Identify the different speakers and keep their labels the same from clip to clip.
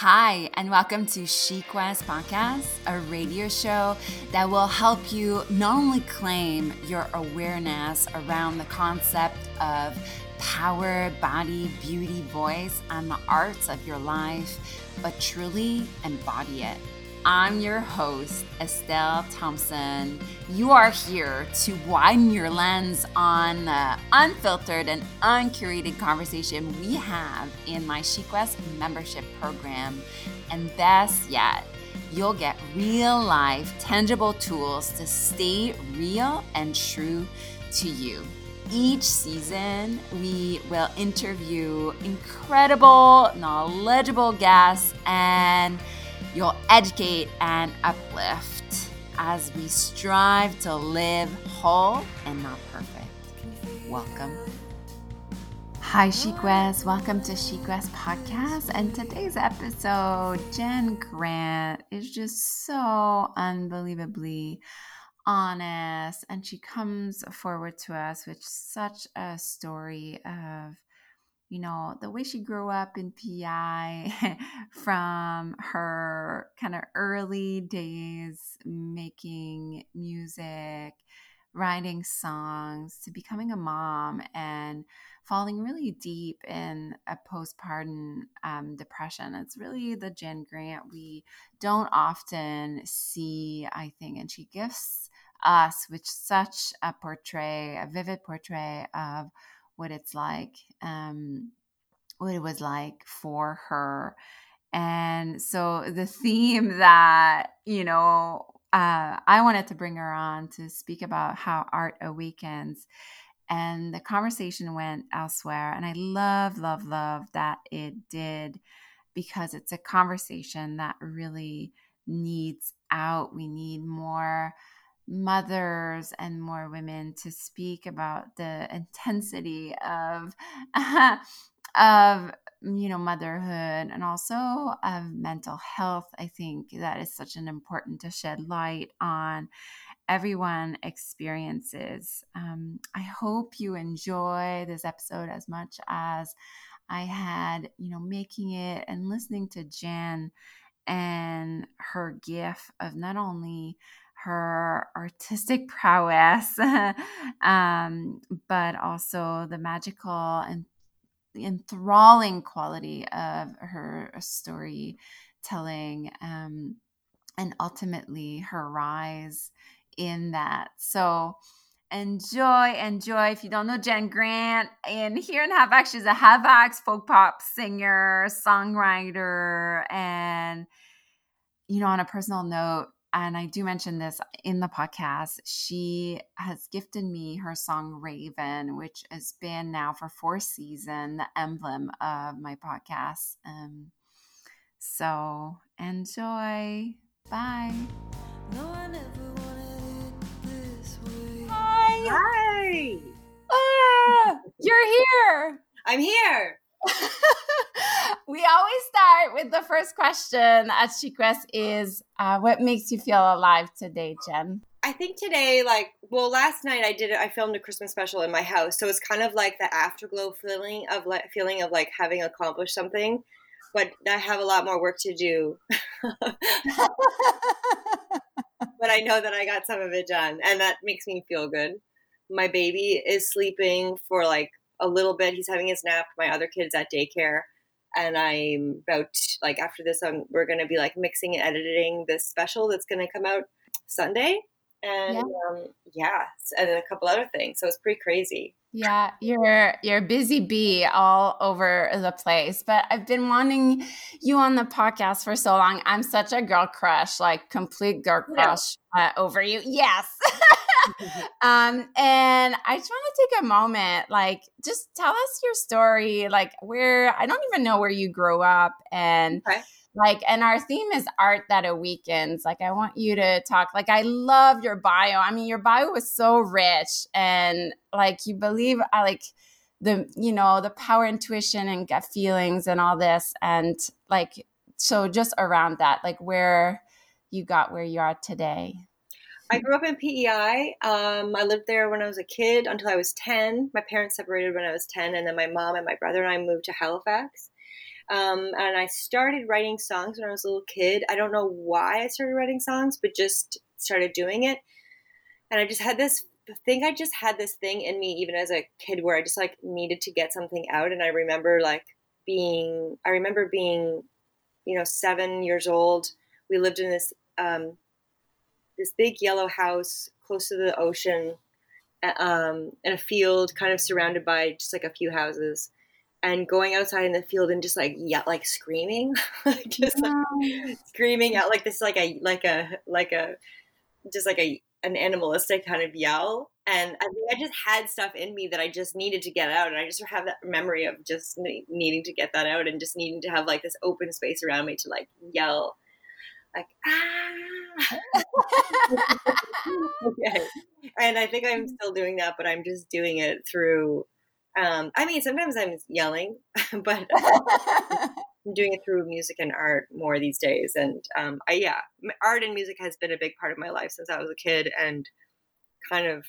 Speaker 1: Hi, and welcome to Chic West Podcast, a radio show that will help you not only claim your awareness around the concept of power, body, beauty, voice, and the arts of your life, but truly embody it. I'm your host, Estelle Thomson. You are here to widen your lens on the unfiltered and uncurated conversation we have in my Chic West membership program. And best yet, you'll get real life, tangible tools to stay real and true to you. Each season, we will interview incredible, knowledgeable guests and You'll educate and uplift as we strive to live whole and not perfect. Welcome. Hi, Chic Welcome to Chic Podcast. And today's episode, Jen Grant is just so unbelievably honest. And she comes forward to us with such a story of you know, the way she grew up in PEI from her kind of early days making music, writing songs, to becoming a mom and falling really deep in a postpartum um, depression. It's really the Jen Grant we don't often see, I think, and she gifts us with such a portray, a vivid portray of what it's like, um, what it was like for her. And so the theme that, you know, uh, I wanted to bring her on to speak about how art awakens. And the conversation went elsewhere. And I love, love, love that it did because it's a conversation that really needs out. We need more mothers and more women to speak about the intensity of of you know motherhood and also of mental health. I think that is such an important to shed light on. Everyone experiences um, i hope you enjoy this episode as much as i had you know making it and listening to jen and her gift of not only her artistic prowess, um, but also the magical and enthralling quality of her storytelling, um, and ultimately her rise in that. So, enjoy, enjoy. If you don't know Jen Grant, and Here in Halifax, she's a Halifax folk pop singer, songwriter, and you know, on a personal note, and I do mention this in the podcast, she has gifted me her song Raven, which has been now for four seasons, the emblem of my podcast. Um, so enjoy. Bye. No, Hi.
Speaker 2: Hi.
Speaker 1: Ah, you're here.
Speaker 2: I'm here.
Speaker 1: we always start with the first question at Chic West is uh, what makes you feel alive today, Jen?
Speaker 2: I think today, like, well, last night I did it. I filmed a Christmas special in my house, so it's kind of like the afterglow feeling of like feeling of like having accomplished something, but I have a lot more work to do. but I know that I got some of it done, and that makes me feel good. My baby is sleeping for like a little bit. He's having his nap. My other kid's at daycare. And I'm about like after this, I'm, we're going to be like mixing and editing this special that's going to come out Sunday, and yeah. Um, yeah, and a couple other things. So it's pretty crazy.
Speaker 1: Yeah, you're you're busy bee all over the place. But I've been wanting you on the podcast for so long. I'm such a girl crush, like complete girl crush uh, over you. Yes. um, and I just want to take a moment, like, just tell us your story. Like, where I don't even know where you grew up, and okay. like, and our theme is art that awakens. Like, I want you to talk. Like, I love your bio. I mean, your bio was so rich, and like, you believe, I like the you know the power intuition and gut feelings and all this and like so just around that like where you got where you are today
Speaker 2: I grew up in PEI. Um, I lived there when I was a kid until I was 10. My parents separated when I was 10, and then my mom and my brother and I moved to Halifax. Um, and I started writing songs when I was a little kid. I don't know why I started writing songs, but just started doing it. And I just had this I think I just had this thing in me even as a kid where I just like needed to get something out. And I remember like being, I remember being, you know, seven years old. We lived in this, um, this big yellow house close to the ocean, um, in a field kind of surrounded by just like a few houses and going outside in the field and just like yeah like screaming just like screaming out like this like a like a like a just like a an animalistic kind of yell. And i think i just had stuff in me that i just needed to get out and i just have that memory of just needing to get that out and just needing to have like this open space around me to like yell like ah okay and i think i'm still doing that but i'm just doing it through um, I mean, sometimes I'm yelling, but I'm doing it through music and art more these days. And um, I, yeah, art and music has been a big part of my life since I was a kid, and kind of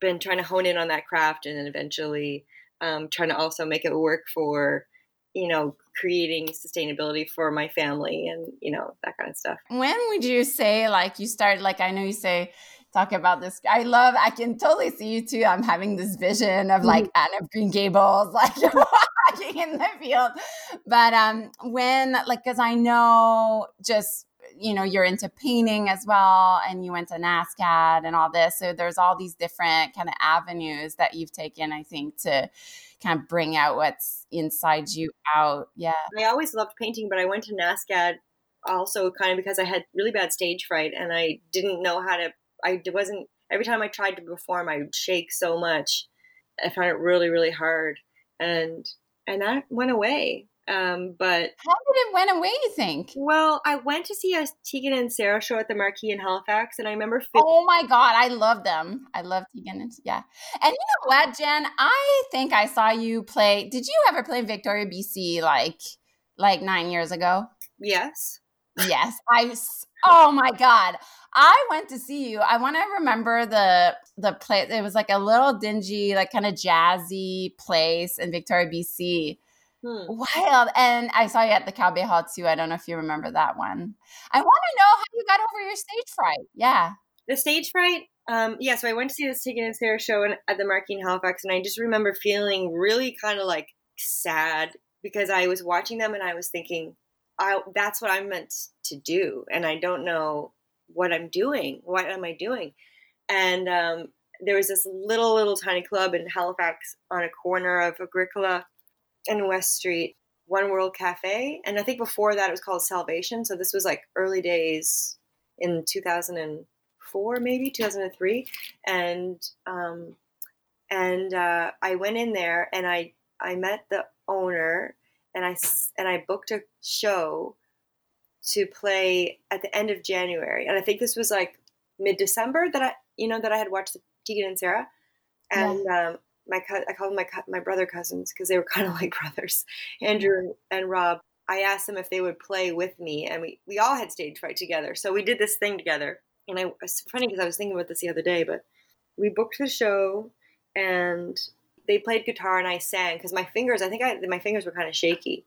Speaker 2: been trying to hone in on that craft, and then eventually um, trying to also make it work for, you know, creating sustainability for my family and you know that kind of stuff.
Speaker 1: When would you say like you start Like I know you say talk about this. I love, I can totally see you too. I'm having this vision of like mm-hmm. Anne of Green Gables, like walking in the field. But um, when, like, because I know just, you know, you're into painting as well, and you went to NSCAD and all this. So there's all these different kind of avenues that you've taken, I think, to kind of bring out what's inside you out. Yeah.
Speaker 2: I always loved painting, but I went to NSCAD also kind of because I had really bad stage fright and I didn't know how to I wasn't every time I tried to perform, I would shake so much. I found it really, really hard, and and that went away. Um, but
Speaker 1: how did it went away? You think?
Speaker 2: Well, I went to see a Tegan and Sara show at the Marquee in Halifax, and I remember.
Speaker 1: oh my god, I love them. I love Tegan and yeah. And you know what, Jen? I think I saw you play. Did you ever play Victoria, BC, like like nine years ago?
Speaker 2: Yes.
Speaker 1: Yes, I. Oh my god, I went to see you. I want to remember the the place. It was like a little dingy, like kind of jazzy place in Victoria, BC. Hmm. Wild. And I saw you at the Cowbay Hall too. I don't know if you remember that one. I want to know how you got over your stage fright. Yeah.
Speaker 2: The stage fright. Um, yeah, so I went to see this Tegan and Sara show in, at the Marquee in Halifax, and I just remember feeling really kind of like sad because I was watching them and I was thinking, I, that's what I'm meant to do, and I don't know what I'm doing. What am I doing? And um, there was this little, little tiny club in Halifax on a corner of Agricola and West Street, One World Cafe. And I think before that it was called Salvation. So this was like early days in 2004, maybe 2003. And, um, and uh, I went in there and I, I met the owner and I, and I booked a show to play at the end of January, and I think this was like mid December that I, you know, that I had watched Tegan and Sara. and yeah. um, my I called my my brother cousins because they were kind of like brothers, Andrew and Rob. I asked them if they would play with me, and we we all had stage fright together, so we did this thing together. And I it's funny because I was thinking about this the other day, but we booked the show, and they played guitar and I sang because my fingers, I think I, my fingers were kind of shaky.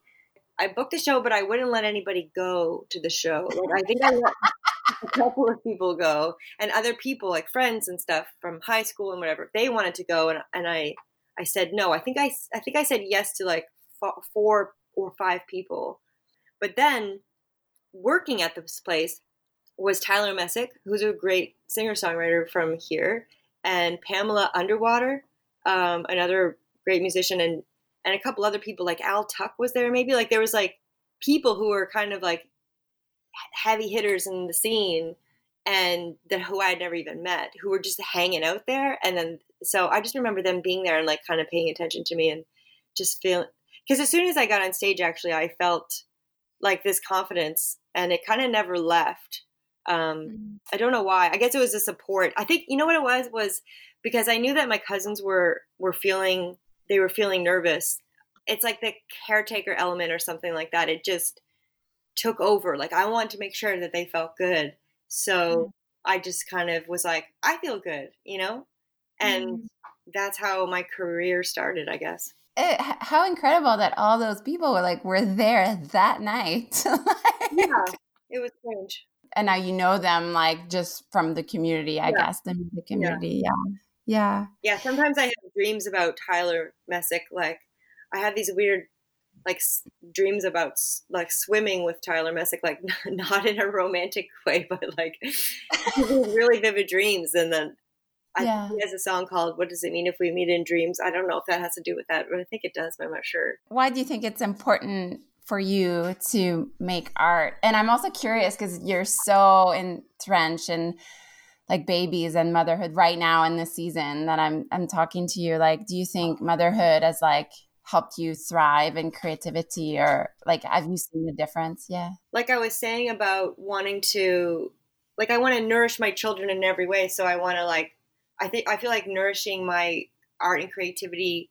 Speaker 2: I booked the show, but I wouldn't let anybody go to the show. Like I think I let a couple of people go, and other people, like friends and stuff from high school and whatever, they wanted to go, and and I I said no. I think I I think I said yes to like four or five people, but then working at this place was Tyler Messick, who's a great singer songwriter from here, and Pamela Underwater, um, another great musician, and and a couple other people like Al Tuck was there maybe like there was like people who were kind of like heavy hitters in the scene and that who I had never even met who were just hanging out there and then so I just remember them being there and like kind of paying attention to me and just feeling because as soon as I got on stage actually I felt like this confidence and it kind of never left um, mm-hmm. I don't know why I guess it was a support I think you know what it was was because I knew that my cousins were were feeling they were feeling nervous. It's like the caretaker element or something like that. It just took over. Like I wanted to make sure that they felt good. So mm. I just kind of was like, I feel good, you know? And mm. that's how my career started, I guess.
Speaker 1: it, how incredible that all those people were like were there that night. like,
Speaker 2: yeah, it was strange.
Speaker 1: And now you know them like just from the community, I yeah. guess, the music community. Yeah. yeah. Yeah.
Speaker 2: Yeah. Sometimes I have dreams about Tyler Messick. Like I have these weird like s- dreams about like swimming with Tyler Messick, like not in a romantic way, but like really vivid dreams. And then I yeah. he has a song called "What Does It Mean If We Meet in Dreams." I don't know if that has to do with that, but I think it does. But I'm not sure.
Speaker 1: Why do you think it's important for you to make art? And I'm also curious because you're so entrenched in like babies and motherhood right now in this season that I'm I'm talking to you. Like, do you think motherhood has like helped you thrive in creativity or like have you seen the difference yeah
Speaker 2: like i was saying about wanting to like i want to nourish my children in every way so i want to like i think i feel like nourishing my art and creativity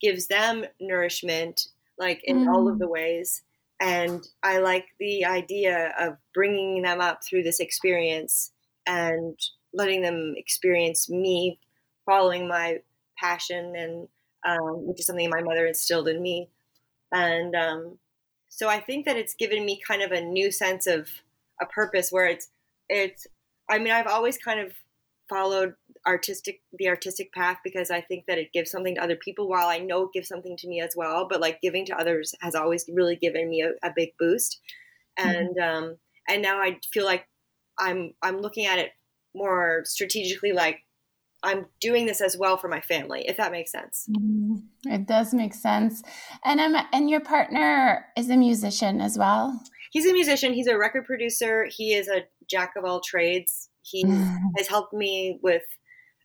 Speaker 2: gives them nourishment like in mm. all of mm. the ways and i like the idea of bringing them up through this experience and letting them experience me following my passion and um, which is something my mother instilled in me. And um, so I think that it's given me kind of a new sense of a purpose where it's, it's, I mean, I've always kind of followed artistic, the artistic path because I think that it gives something to other people while I know it gives something to me as well. But like giving to others has always really given me a, a big boost. Mm-hmm. And, mm-hmm. um, and now I feel like I'm, I'm looking at it more strategically like I'm doing this as well for my family, if that makes sense.
Speaker 1: Mm-hmm. It does make sense. And I'm and your partner is a musician as well.
Speaker 2: He's a musician. He's a record producer. He is a jack of all trades. He has helped me with.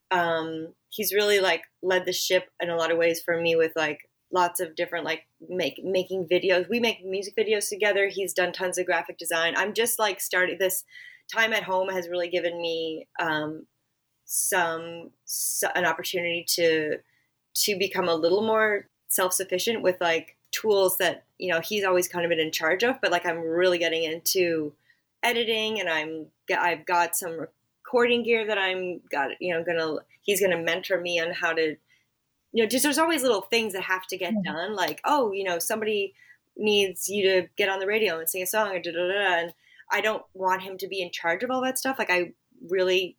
Speaker 2: Um, he's really like led the ship in a lot of ways for me with like lots of different like make making videos. We make music videos together. He's done tons of graphic design. I'm just like starting this time at home has really given me um, some an opportunity to to become a little more self-sufficient with like tools that you know he's always kind of been in charge of but like i'm really getting into editing and i'm i've got some recording gear that i'm got you know gonna he's gonna mentor me on how to you know just there's always little things that have to get done like oh you know somebody needs you to get on the radio and sing a song or da da da and i don't want him to be in charge of all that stuff like i really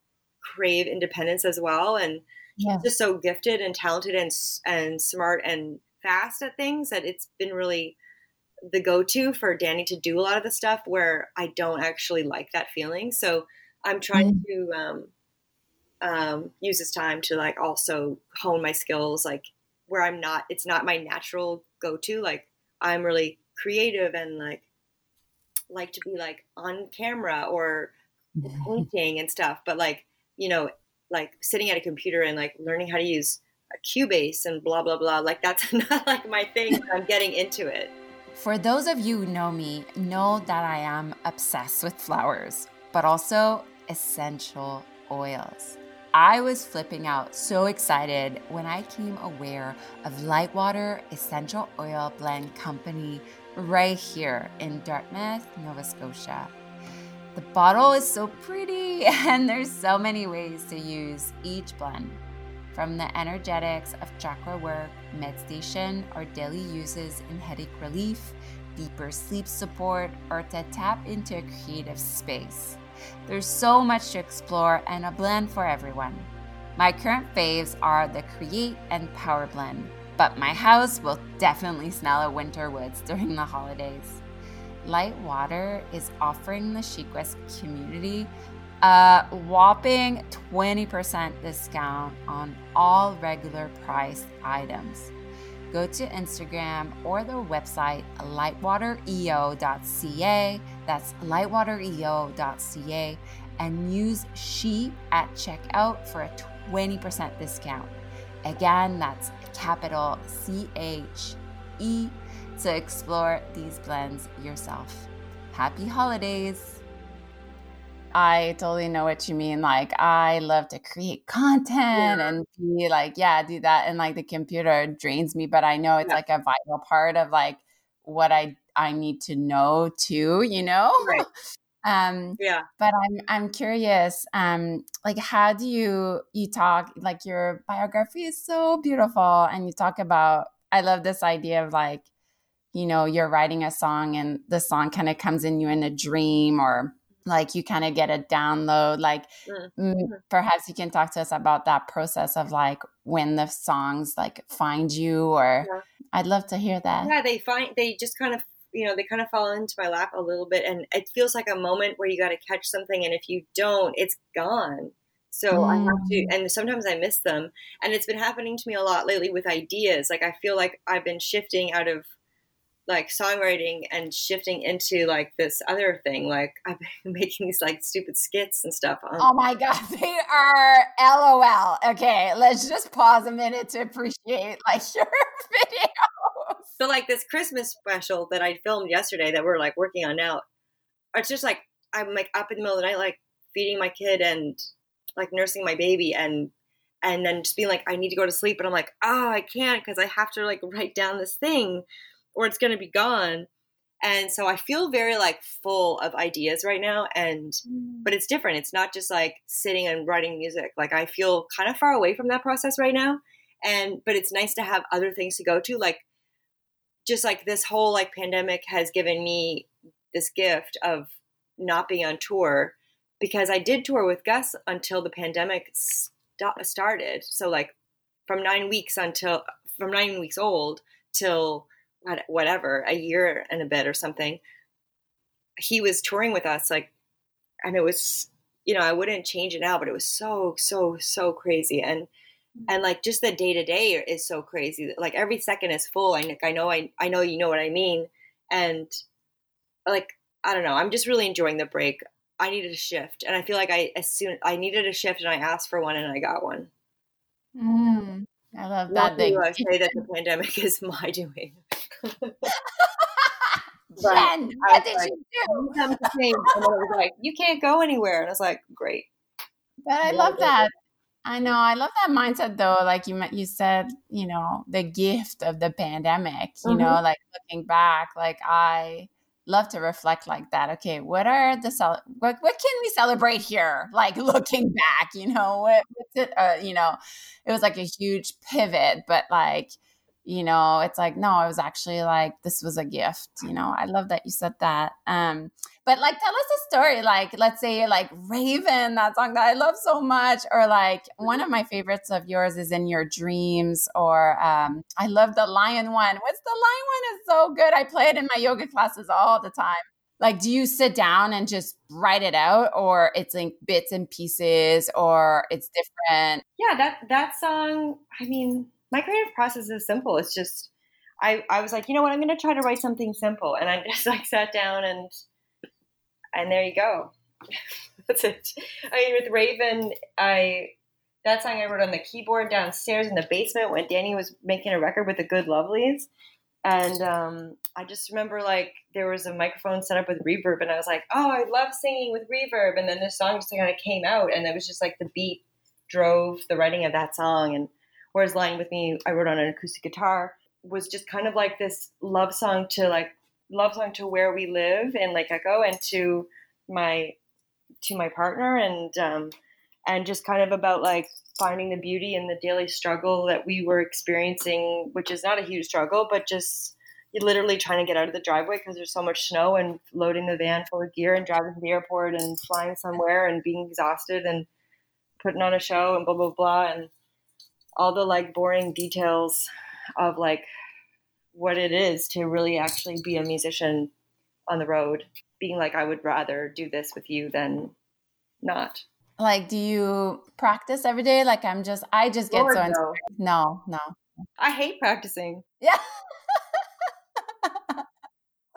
Speaker 2: crave independence as well. And yeah. he's just so gifted and talented and and smart and fast at things that it's been really the go-to for Danny to do a lot of the stuff where I don't actually like that feeling. So I'm trying mm. to um, um, use this time to like also hone my skills, like where I'm not, it's not my natural go-to. Like I'm really creative and like like to be like on camera or painting and stuff, but like you know, like sitting at a computer and like learning how to use a Cubase and blah blah blah. Like that's not like my thing. I'm getting into it.
Speaker 1: For those of you who know me, know that I am obsessed with flowers, but also essential oils. I was flipping out so excited when I came aware of Lightwater Essential Oil Blend Company right here in Dartmouth, Nova Scotia. The bottle is so pretty, and there's so many ways to use each blend. From the energetics of chakra work, meditation, or daily uses in headache relief, deeper sleep support, or to tap into a creative space. There's so much to explore and a blend for everyone. My current faves are the Create and Power Blend, but my house will definitely smell of winter woods during the holidays. Light Water is offering the Chic West community a whopping 20% discount on all regular price items. Go to Instagram or the website lightwatereo.ca. That's lightwatereo.ca and use she at checkout for a 20% discount. Again, that's capital C H E to explore these blends yourself. Happy holidays! I totally know what you mean. Like, I love to create content yeah. and be like, yeah, do that. And like, the computer drains me, but I know it's yeah. like a vital part of like what I I need to know too. You know,
Speaker 2: right?
Speaker 1: um,
Speaker 2: yeah.
Speaker 1: But I'm I'm curious. Um, like, how do you you talk? Like, your biography is so beautiful, and you talk about I love this idea of like, you know, you're writing a song and the song kind of comes in you in a dream or like you kind of get a download like mm-hmm. perhaps you can talk to us about that process of like when the songs like find you or yeah. i'd love to hear that
Speaker 2: yeah they find they just kind of you know they kind of fall into my lap a little bit and it feels like a moment where you got to catch something and if you don't it's gone so mm. i have to mm. and sometimes i miss them and it's been happening to me a lot lately with ideas like i feel like i've been shifting out of like songwriting and shifting into like this other thing like i've been making these like stupid skits and stuff
Speaker 1: on- oh my god they are lol okay let's just pause a minute to appreciate like your video
Speaker 2: so like this Christmas special that I filmed yesterday that we're like working on now, it's just like I'm like up in the middle of the night, like feeding my kid and like nursing my baby and and then just being like I need to go to sleep, but I'm like, oh, I can't because I have to like write down this thing or it's gonna be gone. And so I feel very like full of ideas right now and mm. but it's different. It's not just like sitting and writing music. Like I feel kind of far away from that process right now. And but it's nice to have other things to go to. Like just like this whole like pandemic has given me this gift of not being on tour because I did tour with Gus until the pandemic st- started. So like from nine weeks until from nine weeks old till whatever a year and a bit or something. He was touring with us like, and it was you know I wouldn't change it now, but it was so so so crazy and and like just the day to day is so crazy like every second is full and like, i know I, I know you know what i mean and like i don't know i'm just really enjoying the break. I needed a shift and i feel like i as soon i needed a shift and i asked for one and i got one.
Speaker 1: Mm, i love that thing
Speaker 2: i say that the pandemic is my doing
Speaker 1: Jen, what did like, you do?
Speaker 2: and I was like, you can't go anywhere. And I was like, great.
Speaker 1: But I love that. I know. I love that mindset though. Like you you said, you know, the gift of the pandemic, you mm-hmm. know, like looking back, like I love to reflect like that. Okay, what are the cel- what what can we celebrate here? Like looking back, you know, what, what's it uh, you know, it was like a huge pivot, but like you know it's like no it was actually like this was a gift you know i love that you said that um but like tell us a story like let's say like raven that song that i love so much or like one of my favorites of yours is in your dreams or um i love the lion one what's the lion one is so good i play it in my yoga classes all the time like do you sit down and just write it out or it's like bits and pieces or it's different?
Speaker 2: Yeah that that song i mean my creative process is simple. It's just I, I was like, you know what, I'm gonna try to write something simple. And I just like sat down and and there you go. That's it. I mean with Raven, I that song I wrote on the keyboard downstairs in the basement when Danny was making a record with the Good Lovelies. And um, I just remember like there was a microphone set up with reverb, and I was like, "Oh, I love singing with reverb." And then the song just kind of came out, and it was just like the beat drove the writing of that song. And Whereas Lying With Me, I wrote on an acoustic guitar, was just kind of like this love song to like love song to where we live in Lake Echo and to my to my partner and um, and just kind of about like finding the beauty in the daily struggle that we were experiencing, which is not a huge struggle, but just literally trying to get out of the driveway because there's so much snow and loading the van full of gear and driving to the airport and flying somewhere and being exhausted and putting on a show and blah blah blah and all the like boring details of like what it is to really actually be a musician on the road being like i would rather do this with you than not.
Speaker 1: Like do you practice every day? Like i'm just i just get Lord, so inspired. no no.
Speaker 2: I hate practicing.
Speaker 1: Yeah.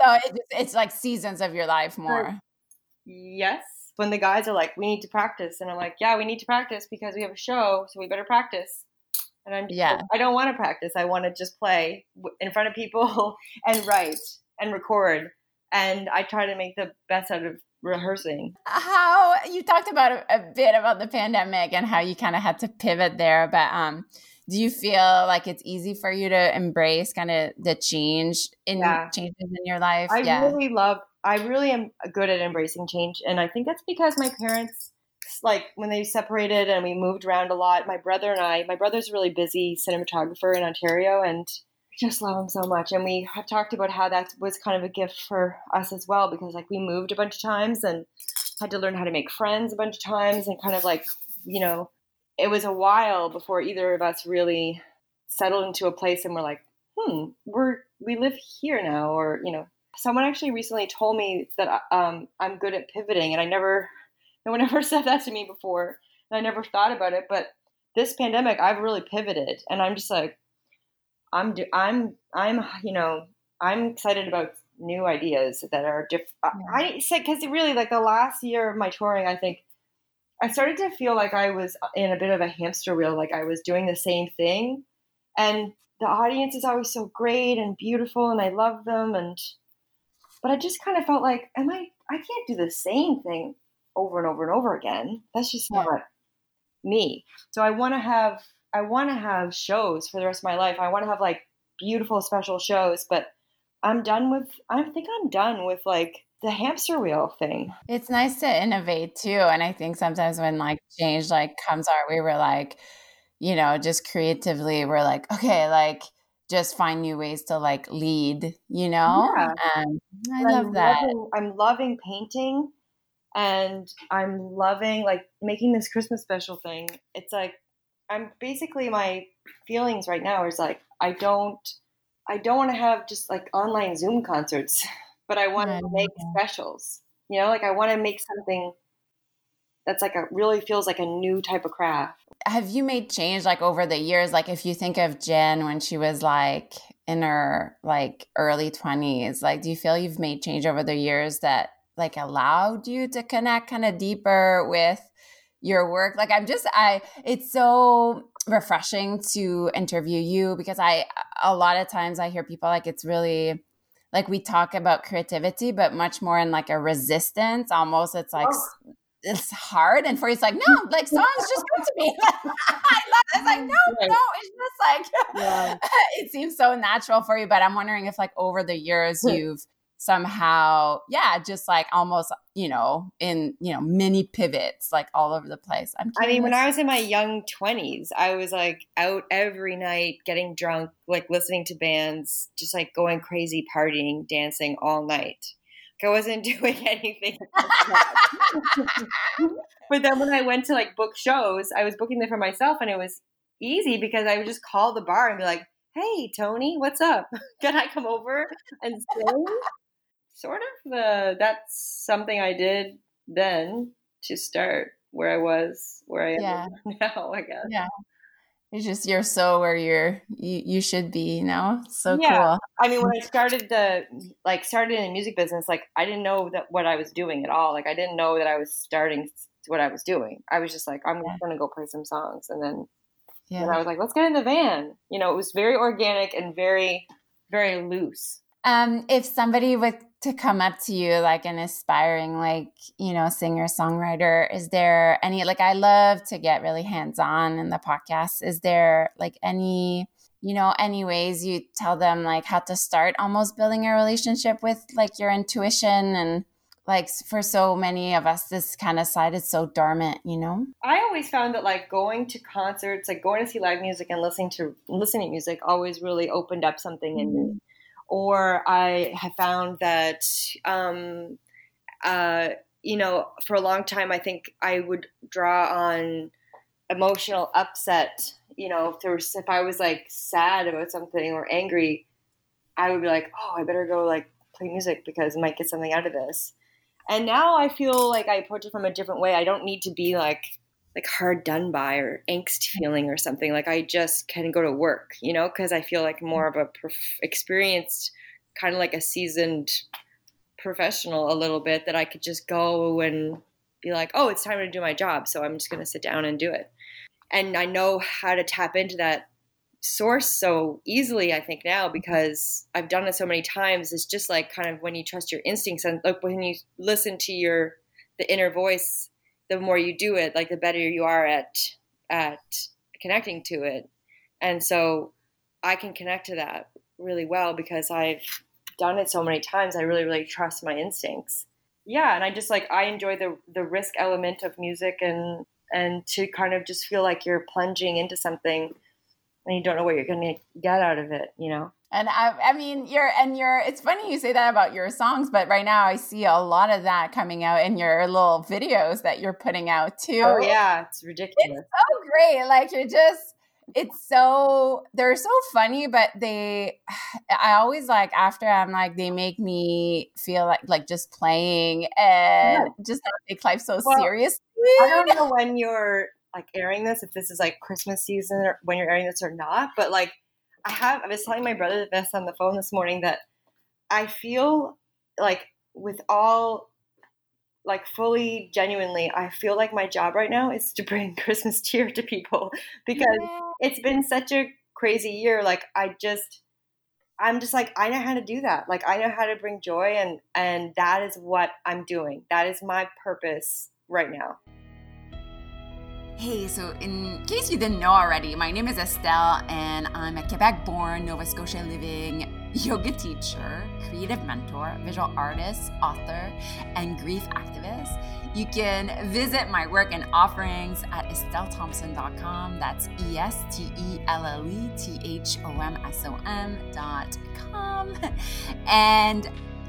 Speaker 1: So it it's like seasons of your life more.
Speaker 2: Yes. When the guys are like we need to practice and i'm like yeah we need to practice because we have a show so we better practice and I'm yeah. I don't want to practice. I want to just play in front of people and write and record. And I try to make the best out of rehearsing.
Speaker 1: How you talked about a, a bit about the pandemic and how you kind of had to pivot there, but um, do you feel like it's easy for you to embrace kind of the change in yeah. changes in your life?
Speaker 2: I yeah. really love. I really am good at embracing change, and I think that's because my parents like when they separated and we moved around a lot, my brother and I, my brother's a really busy cinematographer in Ontario and just love him so much. And we have talked about how that was kind of a gift for us as well because like we moved a bunch of times and had to learn how to make friends a bunch of times and kind of like, you know, it was a while before either of us really settled into a place and we're like, hmm, we're we live here now, or you know, someone actually recently told me that um, I'm good at pivoting, and I never, no one ever said that to me before, and I never thought about it. But this pandemic, I've really pivoted, and I'm just like, I'm, I'm, I'm, you know, I'm excited about new ideas that are different. Yeah. I said because really, like the last year of my touring, I think I started to feel like I was in a bit of a hamster wheel, like I was doing the same thing. And the audience is always so great and beautiful and I love them and but I just kind of felt like am I I can't do the same thing over and over and over again. That's just yeah. not me. So I want to have I want to have shows for the rest of my life. I want to have like beautiful special shows, but I'm done with I think I'm done with like the hamster wheel thing.
Speaker 1: It's nice to innovate too. And I think sometimes when like change like comes our way, we're like, you know, just creatively, we're like, okay, like just find new ways to like lead, you know? Yeah. And I love I'm that.
Speaker 2: Loving, I'm loving painting and I'm loving like making this Christmas special thing. It's like I'm basically my feelings right now is like I don't I don't want to have just like online Zoom concerts. but I want to make specials. You know, like I want to make something that's like a really feels like a new type of craft.
Speaker 1: Have you made change like over the years? Like if you think of Jen when she was like in her like early 20s, like do you feel you've made change over the years that like allowed you to connect kind of deeper with your work? Like I'm just I it's so refreshing to interview you because I a lot of times I hear people like it's really like we talk about creativity, but much more in like a resistance. Almost, it's like oh. it's hard, and for you, it's like no, like songs just come to me. I love. It's like no, no, it's just like yeah. it seems so natural for you. But I'm wondering if like over the years you've somehow yeah just like almost you know in you know mini pivots like all over the place.
Speaker 2: I'm i mean when i was in my young 20s i was like out every night getting drunk like listening to bands just like going crazy partying dancing all night. Like, i wasn't doing anything but then when i went to like book shows i was booking them for myself and it was easy because i would just call the bar and be like hey tony what's up? Can i come over and sing sort of the that's something I did then to start where I was, where I yeah. am now, I guess.
Speaker 1: Yeah. It's just you're so where you're you, you should be, you know? So yeah. cool.
Speaker 2: I mean when I started the like started in the music business, like I didn't know that what I was doing at all. Like I didn't know that I was starting what I was doing. I was just like, I'm yeah. gonna go play some songs and then yeah. and I was like, let's get in the van. You know, it was very organic and very, very loose.
Speaker 1: Um, if somebody would to come up to you like an aspiring like you know singer songwriter is there any like i love to get really hands on in the podcast. Is there like any you know any ways you tell them like how to start almost building a relationship with like your intuition? And like for so many of us this kind of side is so dormant you know?
Speaker 2: I always found that like going to concerts like going to see live music and listening to listening to music always really opened up something in me. Mm-hmm or I have found that, um, uh, you know, for a long time, I think I would draw on emotional upset. You know, if there was, if I was like sad about something or angry, I would be like, oh, I better go like play music because I might get something out of this. And now I feel like I approach it from a different way. I don't need to be like like hard done by or angst healing or something like i just can go to work you know because i feel like more of a prof- experienced kind of like a seasoned professional a little bit that i could just go and be like oh it's time to do my job so i'm just going to sit down and do it. And i know how to tap into that source so easily i think now because i've done it so many times. It's just like kind of when you trust your instincts and like when you listen to your the inner voice the more you do it, like the better you are at at connecting to it. And so I can connect to that really well because I've done it so many times. I really, really trust my instincts. Yeah, and I just like I enjoy the the risk element of music and and to kind of just feel like you're plunging into something and you don't know what you're going to get out of it, you know.
Speaker 1: And I, I mean, you're, and you're, it's funny you say that about your songs, but right now I see a lot of that coming out in your little videos that you're putting out too.
Speaker 2: Oh, yeah. It's ridiculous.
Speaker 1: It's so great. Like, you're just, it's so they're so funny but they i always like after i'm like they make me feel like like just playing and yeah. just take life so well, seriously
Speaker 2: i don't know when you're like airing this if this is like christmas season or when you're airing this or not but like i have i was telling my brother this on the phone this morning that i feel like with all like fully genuinely i feel like my job right now is to bring christmas cheer to people because yeah. it's been such a crazy year. Like i just i'm just like i know how to do that. Like i know how to bring joy and and that is what i'm doing. That is my purpose right now
Speaker 1: Hey, so in case you didn't know already, my name is Estelle, and I'm a Quebec born, Nova Scotia living yoga teacher, creative mentor, visual artist, author, and grief activist. You can visit my work and offerings at estellethomson.com. That's E S T E L L E T H O M S O M.com. And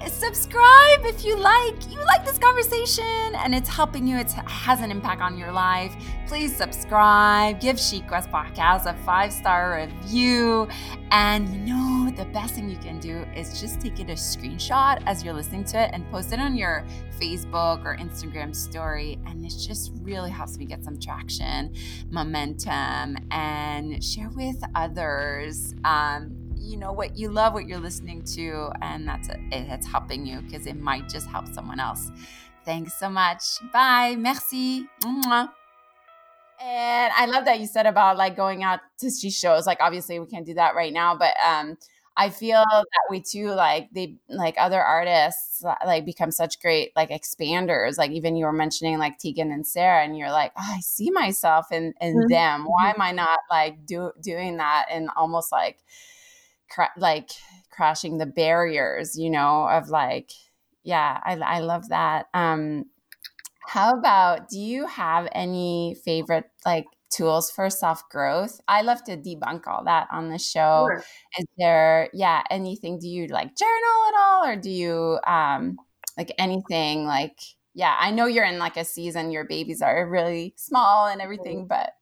Speaker 1: subscribe if you like. You like this conversation and it's helping you. It has an impact on your life. Please subscribe. Give chic west podcast a five star review. And you know the best thing you can do is just take it a screenshot as you're listening to it and post it on your facebook or instagram story. And it just really helps me get some traction momentum and share with others. Um, you know what you love what you're listening to and that's it it's helping you because it might just help someone else thanks so much bye merci Mwah. and i love that you said about like going out to see shows like obviously we can't do that right now but um I feel that we too. Like they, like other artists, like become such great like expanders. Like even you were mentioning like Tegan and Sara, and you're like, oh, I see myself in in mm-hmm. them. Why mm-hmm. am I not like do doing that and almost like cra- like crashing the barriers, you know, of like, yeah, I, I love that. Um, how about, do you have any favorite like tools for self growth? I love to debunk all that on the show. Sure. Is there, yeah, anything? Do you like journal at all, or do you um like anything like? Yeah, I know you're in like a season. Your babies are really small and everything, but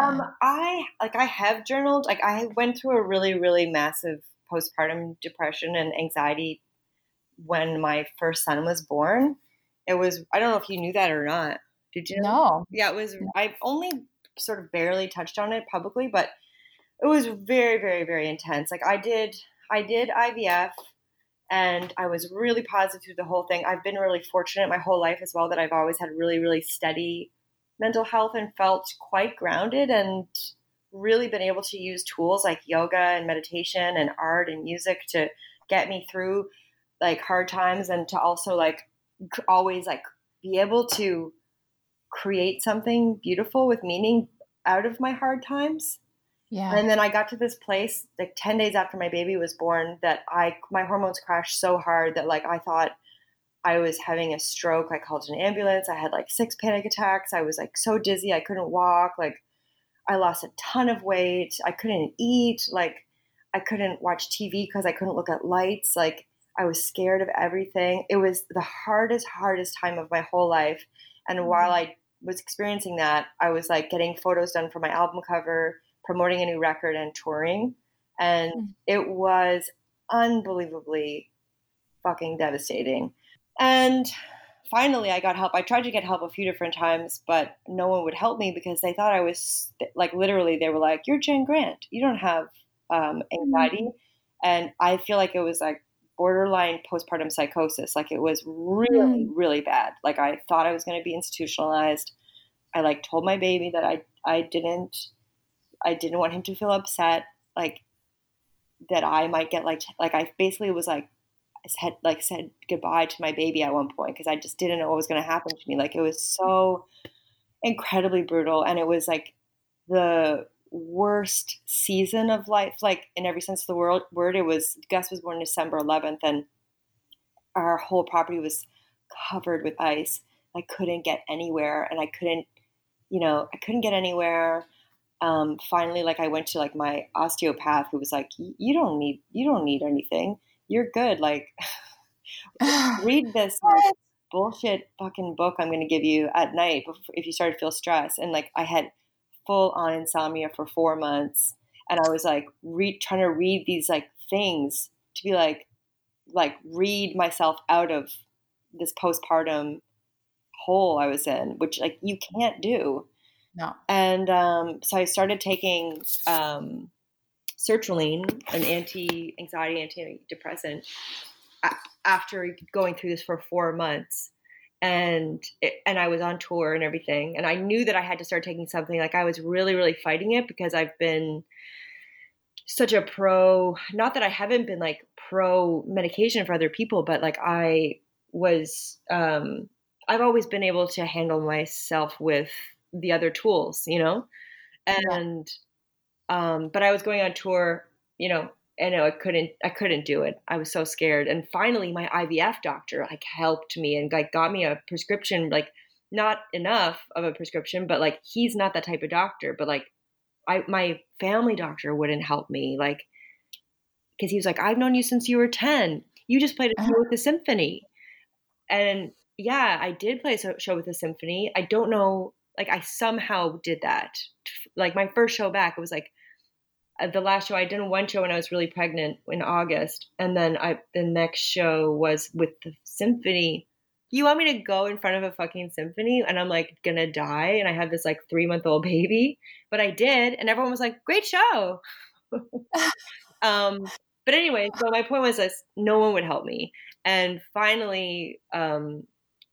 Speaker 2: um, I like I have journaled. Like I went through a really, really massive postpartum depression and anxiety when my first son was born. It was I don't know if you knew that or not. Did you?
Speaker 1: Know? No.
Speaker 2: Yeah, it was. I've only sort of barely touched on it publicly, but it was very, very, very intense. Like I did, I did IVF, and I was really positive through the whole thing. I've been really fortunate my whole life as well that I've always had really, really steady mental health and felt quite grounded and really been able to use tools like yoga and meditation and art and music to get me through like hard times and to also like always like be able to create something beautiful with meaning out of my hard times. Yeah. And then I got to this place like 10 days after my baby was born that I my hormones crashed so hard that like I thought I was having a stroke. I called an ambulance. I had like six panic attacks. I was like so dizzy. I couldn't walk. Like I lost a ton of weight. I couldn't eat. Like I couldn't watch TV because I couldn't look at lights. Like I was scared of everything. It was the hardest, hardest time of my whole life. And mm-hmm. while I was experiencing that, I was like getting photos done for my album cover, promoting a new record, and touring. And mm-hmm. it was unbelievably fucking devastating. And finally, I got help. I tried to get help a few different times, but no one would help me because they thought I was like literally, they were like, You're Jen Grant. You don't have um, anxiety. Mm-hmm. And I feel like it was like borderline postpartum psychosis. Like it was really, mm. really bad. Like I thought I was going to be institutionalized. I like told my baby that I I didn't I didn't want him to feel upset. Like that I might get like like I basically was like had like said goodbye to my baby at one point because I just didn't know what was going to happen to me. Like it was so incredibly brutal, and it was like the worst season of life, like in every sense of the word. Word. It was Gus was born December 11th, and our whole property was covered with ice. I couldn't get anywhere, and I couldn't, you know, I couldn't get anywhere. um, finally, like I went to like my osteopath who was like, you don't need, you don't need anything. You're good. Like read this like, bullshit fucking book I'm going to give you at night if you start to feel stress. And like I had full on insomnia for four months, and I was like re- trying to read these like things to be like like read myself out of this postpartum hole I was in, which like you can't do.
Speaker 1: No.
Speaker 2: And um, so I started taking um, sertraline, an anti-anxiety, antidepressant, after going through this for four months. And it, and I was on tour and everything and I knew that I had to start taking something. Like I was really really fighting it because I've been such a pro not that I haven't been like pro medication for other people but like I was um I've always been able to handle myself with the other tools you know? And yeah. Um but I was going on tour you know and I couldn't I couldn't do it. I was so scared. And finally my IVF doctor like helped me and like got me a prescription like not enough of a prescription, but like he's not that type of doctor, but like I my family doctor wouldn't help me like cuz he was like I've known you since you were 10. You just played a show uh-huh. with the symphony. And yeah, I did play a show with the symphony. I don't know like I somehow did that. Like my first show back it was like the last show I did one show when I was really pregnant in August, and then I the next show was with the symphony. You want me to go in front of a fucking symphony and I'm like gonna die and I have this like three month old baby, but I did, and everyone was like, "Great show." um, but anyway, so my point was this: no one would help me, and finally, um,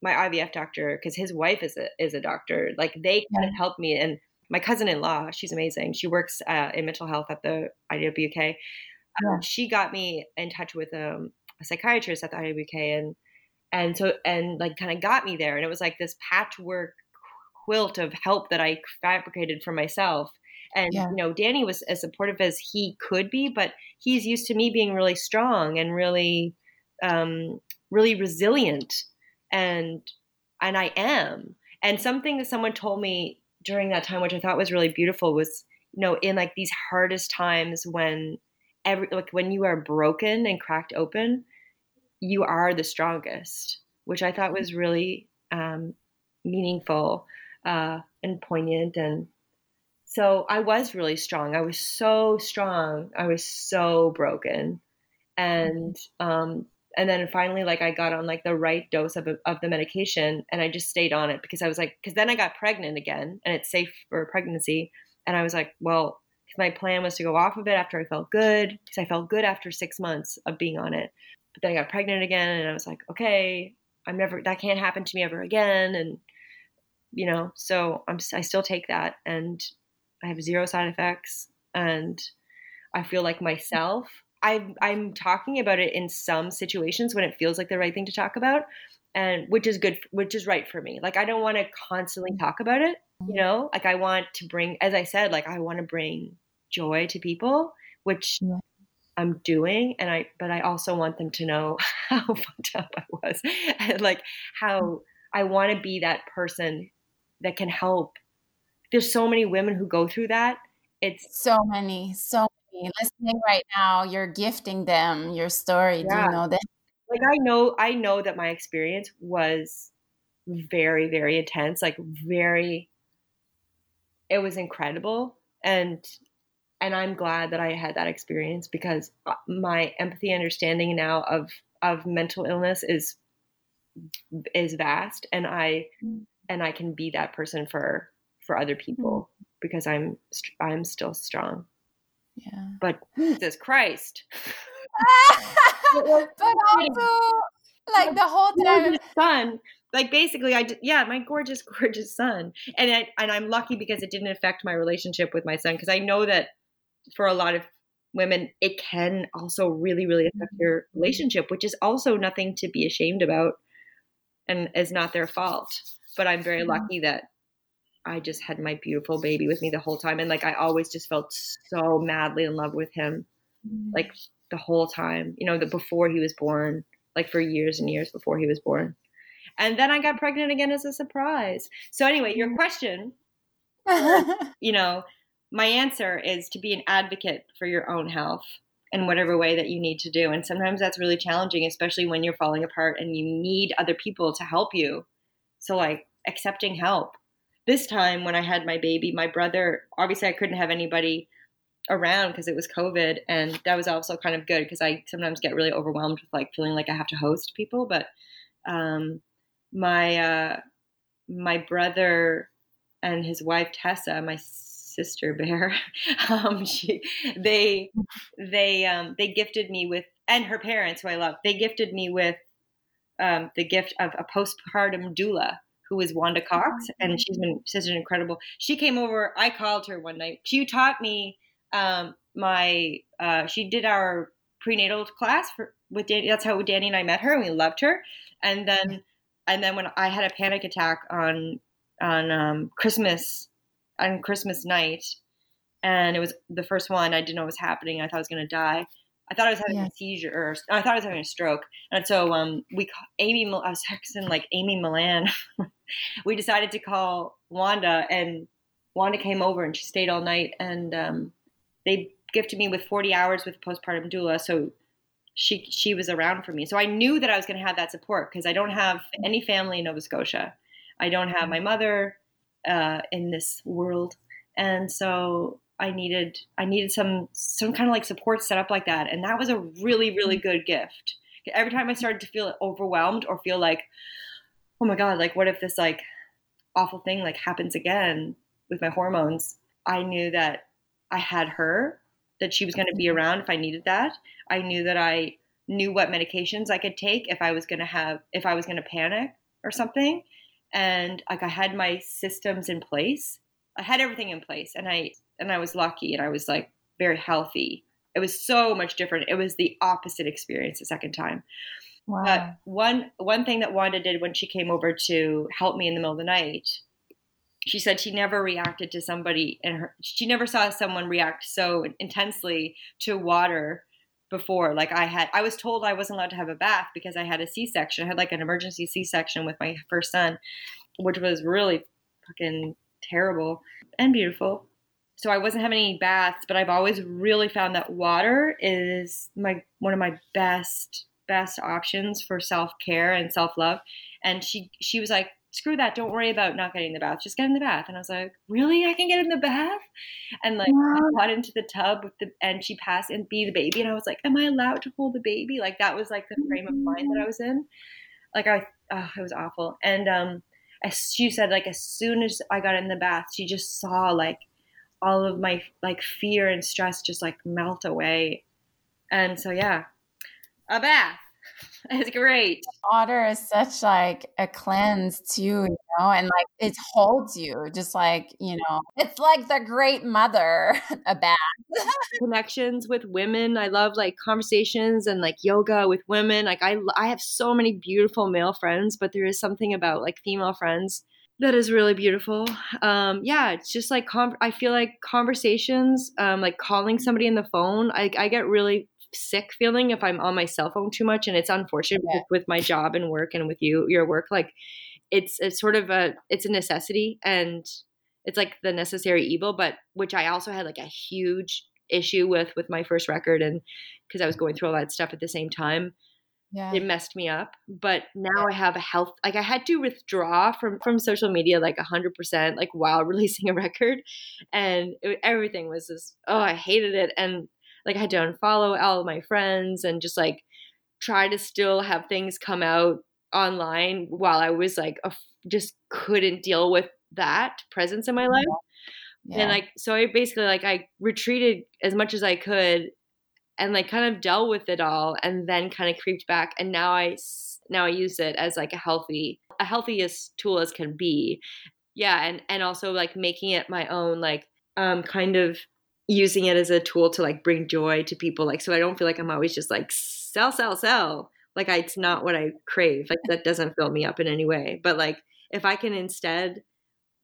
Speaker 2: my IVF doctor, because his wife is a is a doctor, like they kind of helped me and my cousin-in-law she's amazing. She works uh, in mental health at the iwk um, yeah. she got me in touch with um, a psychiatrist at the iwk and and so and like kind of got me there. And it was like this patchwork quilt of help that i fabricated for myself. And yeah. you know danny was as supportive as he could be but he's used to me being really strong and really um, really resilient. And and i am. And something that someone told me during that time, which I thought was really beautiful, was you know in like these hardest times when every like when you are broken and cracked open, you are the strongest, which I thought was really um, meaningful uh, and poignant and so I was really strong. I was so strong. I was so broken. And um, and then finally like i got on like the right dose of, of the medication and i just stayed on it because i was like because then i got pregnant again and it's safe for pregnancy. And i was like well my plan was to go off of it after i felt good because i felt good after six months of being on it but then i got pregnant again and i was like okay i'm never that can't happen to me ever again and you know so i'm i still take that and i have zero side effects and i feel like mm. myself I, I'm talking about it in some situations when it feels like the right thing to talk about, and which is good, which is right for me. Like I don't want to constantly mm-hmm. talk about it, you mm-hmm. know. Like I want to bring, as I said, like I want to bring joy to people, which yeah. I'm doing, and I, but I also want them to know how fucked up I was, and like how mm-hmm. I want to be that person that can help. There's so many women who go through that. It's
Speaker 1: so many, so listening right now, you're gifting them your story. Yeah. Do you know that?
Speaker 2: Like I know, I know that my experience was very, very intense. Like very, it was incredible, and and I'm glad that I had that experience because uh, my empathy, understanding now of of mental illness is is vast, and I mm. and I can be that person for for other people mm. because I'm I'm still strong.
Speaker 1: Yeah.
Speaker 2: But Jesus Christ.
Speaker 1: but also, like the whole time,
Speaker 2: son. Like basically, I did, yeah, my gorgeous, gorgeous son, and I, and I'm lucky because it didn't affect my relationship with my son because I know that for a lot of women, it can also really, really affect your mm-hmm. relationship, which is also nothing to be ashamed about, and is not their fault. But I'm very lucky that I just had my beautiful baby with me the whole time. And like, I always just felt so madly in love with him, mm-hmm. like the whole time, you know, the before he was born, like for years and years before he was born. And then I got pregnant again as a surprise. So, anyway, your mm-hmm. question, you know, my answer is to be an advocate for your own health in whatever way that you need to do. And sometimes that's really challenging, especially when you're falling apart and you need other people to help you. So, like, accepting help. This time, when I had my baby, my brother, obviously, I couldn't have anybody around because it was COVID. And that was also kind of good because I sometimes get really overwhelmed with like feeling like I have to host people. But um, my, uh, my brother and his wife, Tessa, my sister bear um, she, they they um, they gifted me with and her parents who i love they gifted me with um, the gift of a postpartum doula who is wanda cox and she's been such an incredible she came over i called her one night she taught me um, my uh, she did our prenatal class for with Danny. That's how Danny and I met her, and we loved her. And then, and then when I had a panic attack on on um, Christmas on Christmas night, and it was the first one. I didn't know what was happening. I thought I was going to die. I thought I was having yeah. a seizure, or I thought I was having a stroke. And so, um, we Amy, I was texting like Amy Millan. we decided to call Wanda, and Wanda came over, and she stayed all night, and um, they gifted me with 40 hours with postpartum doula. So she she was around for me. So I knew that I was going to have that support because I don't have any family in Nova Scotia. I don't have my mother uh, in this world, and so I needed I needed some some kind of like support set up like that, and that was a really really mm-hmm. good gift. Every time I started to feel overwhelmed or feel like, oh my god, like what if this like awful thing like happens again with my hormones? I knew that I had her, that she was going to be around if I needed that. I knew that I knew what medications I could take if I was going to have if I was going to panic or something and like I had my systems in place. I had everything in place and I and I was lucky and I was like very healthy. It was so much different. It was the opposite experience the second time. Wow. But one one thing that Wanda did when she came over to help me in the middle of the night, she said she never reacted to somebody and her she never saw someone react so intensely to water before. Like I had, I was told I wasn't allowed to have a bath because I had a C-section. I had like an emergency C-section with my first son, which was really fucking terrible and beautiful. So I wasn't having any baths, but I've always really found that water is my one of my best best options for self-care and self-love. And she she was like, screw that. Don't worry about not getting in the bath. Just get in the bath. And I was like, really? I can get in the bath? And like, I got into the tub with the, and she passed and be the baby. And I was like, am I allowed to hold the baby? Like, that was like the frame of mind that I was in. Like, I, oh, it was awful. And, um, as she said, like, as soon as I got in the bath, she just saw like all of my like fear and stress just like melt away. And so, yeah, a bath. It's great.
Speaker 1: Water is such like a cleanse too, you know, and like it holds you just like, you know, it's like the great mother, a bath.
Speaker 2: Connections with women. I love like conversations and like yoga with women. Like I I have so many beautiful male friends, but there is something about like female friends that is really beautiful. Um, yeah, it's just like com- I feel like conversations, um, like calling somebody in the phone. I, I get really sick feeling if I'm on my cell phone too much. And it's unfortunate yeah. with, my job and work and with you, your work, like it's, it's sort of a, it's a necessity and it's like the necessary evil, but which I also had like a huge issue with, with my first record. And cause I was going through all that stuff at the same time. Yeah. it messed me up but now i have a health like i had to withdraw from from social media like 100% like while releasing a record and it, everything was just oh i hated it and like I had to unfollow all of my friends and just like try to still have things come out online while I was like a, just couldn't deal with that presence in my life. Yeah. And like so I basically like I retreated as much as I could and like kind of dealt with it all and then kind of creeped back and now I now I use it as like a healthy a healthiest tool as can be. Yeah, and and also like making it my own like um kind of using it as a tool to like bring joy to people like so i don't feel like i'm always just like sell sell sell. Like I, it's not what i crave. Like that doesn't fill me up in any way. But like if i can instead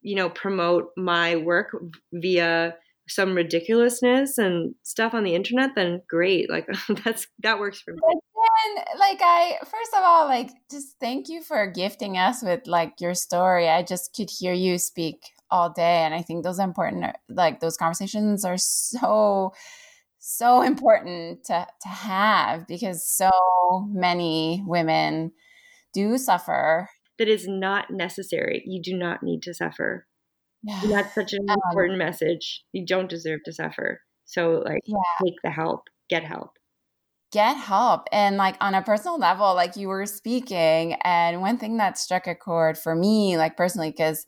Speaker 2: you know promote my work via some ridiculousness and stuff on the internet then great. Like that's that works for me.
Speaker 1: And like i first of all like just thank you for gifting us with like your story. I just could hear you speak all day. And I think those important, like those conversations are so, so important to, to have because so many women do suffer.
Speaker 2: That is not necessary. You do not need to suffer. Yeah. And that's such an um, important message. You don't deserve to suffer. So, like, yeah. take the help, get help
Speaker 1: get help and like on a personal level like you were speaking and one thing that struck a chord for me like personally because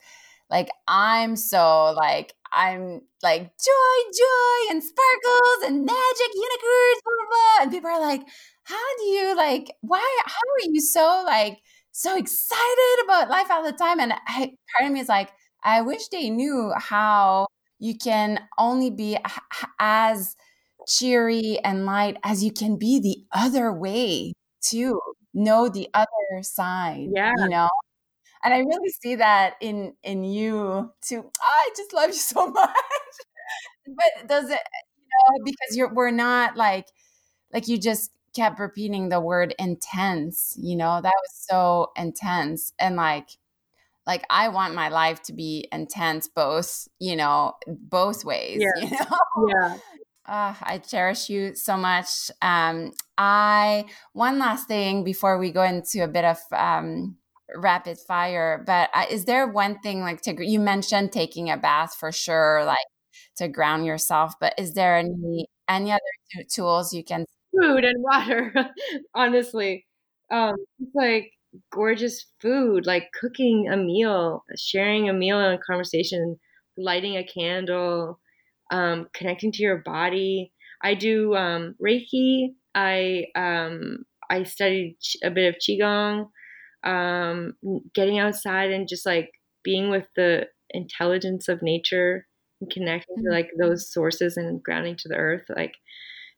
Speaker 1: like i'm so like i'm like joy joy and sparkles and magic unicorns blah, blah, blah. and people are like how do you like why how are you so like so excited about life all the time and I, part of me is like i wish they knew how you can only be as cheery and light as you can be the other way too. Know the other side. Yeah. You know? And I really see that in in you too. Oh, I just love you so much. but does it you know, because you're we're not like like you just kept repeating the word intense, you know, that was so intense. And like like I want my life to be intense both, you know, both ways. Yeah. You know? Yeah. Oh, I cherish you so much. Um, I one last thing before we go into a bit of um, rapid fire, but uh, is there one thing like to you mentioned taking a bath for sure, like to ground yourself, but is there any any other tools you can
Speaker 2: food and water? honestly, um, it's like gorgeous food, like cooking a meal, sharing a meal and a conversation, lighting a candle um, connecting to your body. I do um, Reiki. I um, I studied a bit of qigong. Um, getting outside and just like being with the intelligence of nature and connecting mm-hmm. to like those sources and grounding to the earth. Like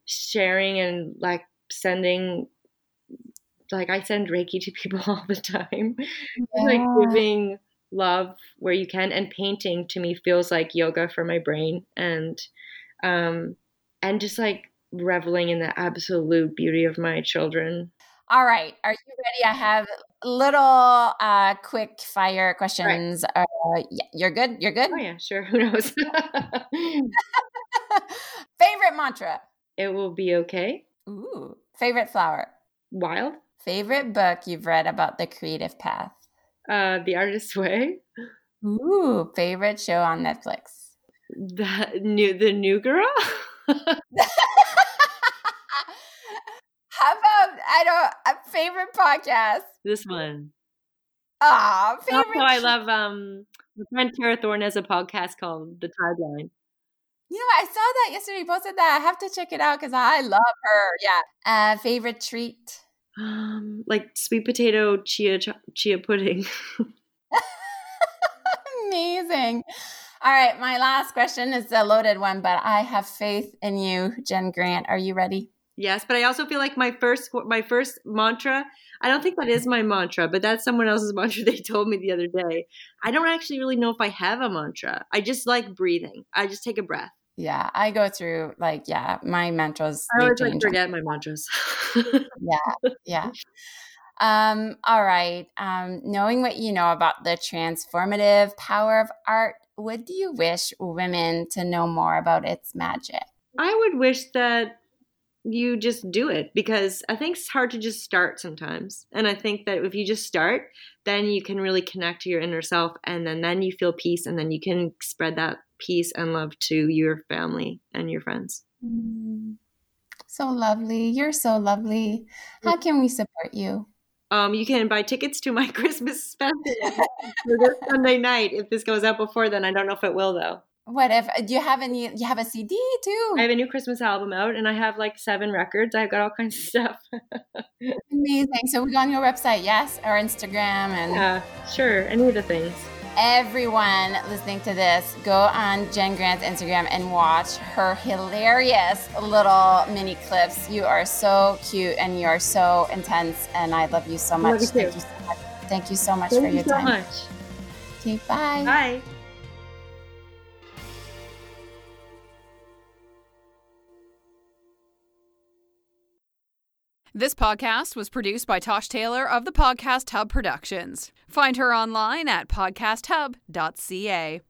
Speaker 2: sharing and like sending like I send Reiki to people all the time. Yeah. like giving love where you can and painting to me feels like yoga for my brain and um and just like reveling in the absolute beauty of my children
Speaker 1: all right are you ready i have little uh quick fire questions right. uh yeah, you're good you're good
Speaker 2: oh yeah sure who knows
Speaker 1: favorite mantra
Speaker 2: it will be okay
Speaker 1: ooh favorite flower
Speaker 2: wild
Speaker 1: favorite book you've read about the creative path
Speaker 2: uh, The Artist's Way.
Speaker 1: Ooh, favorite show on Netflix.
Speaker 2: The new, the new girl. How
Speaker 1: about I don't a favorite podcast?
Speaker 2: This one.
Speaker 1: Ah, favorite.
Speaker 2: Also, I love um. My friend Tara Thorne has a podcast called The Tideline.
Speaker 1: You know, I saw that yesterday. You posted that. I have to check it out because I love her. Yeah. Uh, favorite treat.
Speaker 2: Um, like sweet potato chia chia pudding.
Speaker 1: Amazing. All right, my last question is a loaded one, but I have faith in you, Jen Grant. Are you ready?
Speaker 2: Yes, but I also feel like my first my first mantra. I don't think that is my mantra, but that's someone else's mantra. They told me the other day. I don't actually really know if I have a mantra. I just like breathing. I just take a breath.
Speaker 1: Yeah, I go through like yeah, my mantras.
Speaker 2: I always like forget my mantras.
Speaker 1: yeah, yeah. Um, all right. Um, knowing what you know about the transformative power of art, would you wish women to know more about its magic?
Speaker 2: I would wish that you just do it because I think it's hard to just start sometimes. And I think that if you just start, then you can really connect to your inner self and then then you feel peace and then you can spread that peace and love to your family and your friends. Mm.
Speaker 1: So lovely. You're so lovely. How can we support you?
Speaker 2: Um, you can buy tickets to my Christmas special for this Sunday night. If this goes out before then, I don't know if it will though.
Speaker 1: What if uh, do you have any? You have a CD too?
Speaker 2: I have a new Christmas album out, and I have like seven records. I've got all kinds of stuff.
Speaker 1: Amazing. So we go on your website, yes, or Instagram, and
Speaker 2: yeah, sure, any of the things
Speaker 1: everyone listening to this, go on Jen Grant's Instagram and watch her hilarious little mini clips. You are so cute and you are so intense, and I love you so much. You Thank you so much. Thank you so much
Speaker 2: Thank
Speaker 1: for your
Speaker 2: you
Speaker 1: so time.
Speaker 2: Much.
Speaker 1: Okay, bye.
Speaker 2: Bye.
Speaker 3: This podcast was produced by Tosh Taylor of the Podcast Hub Productions. Find her online at podcasthub.ca.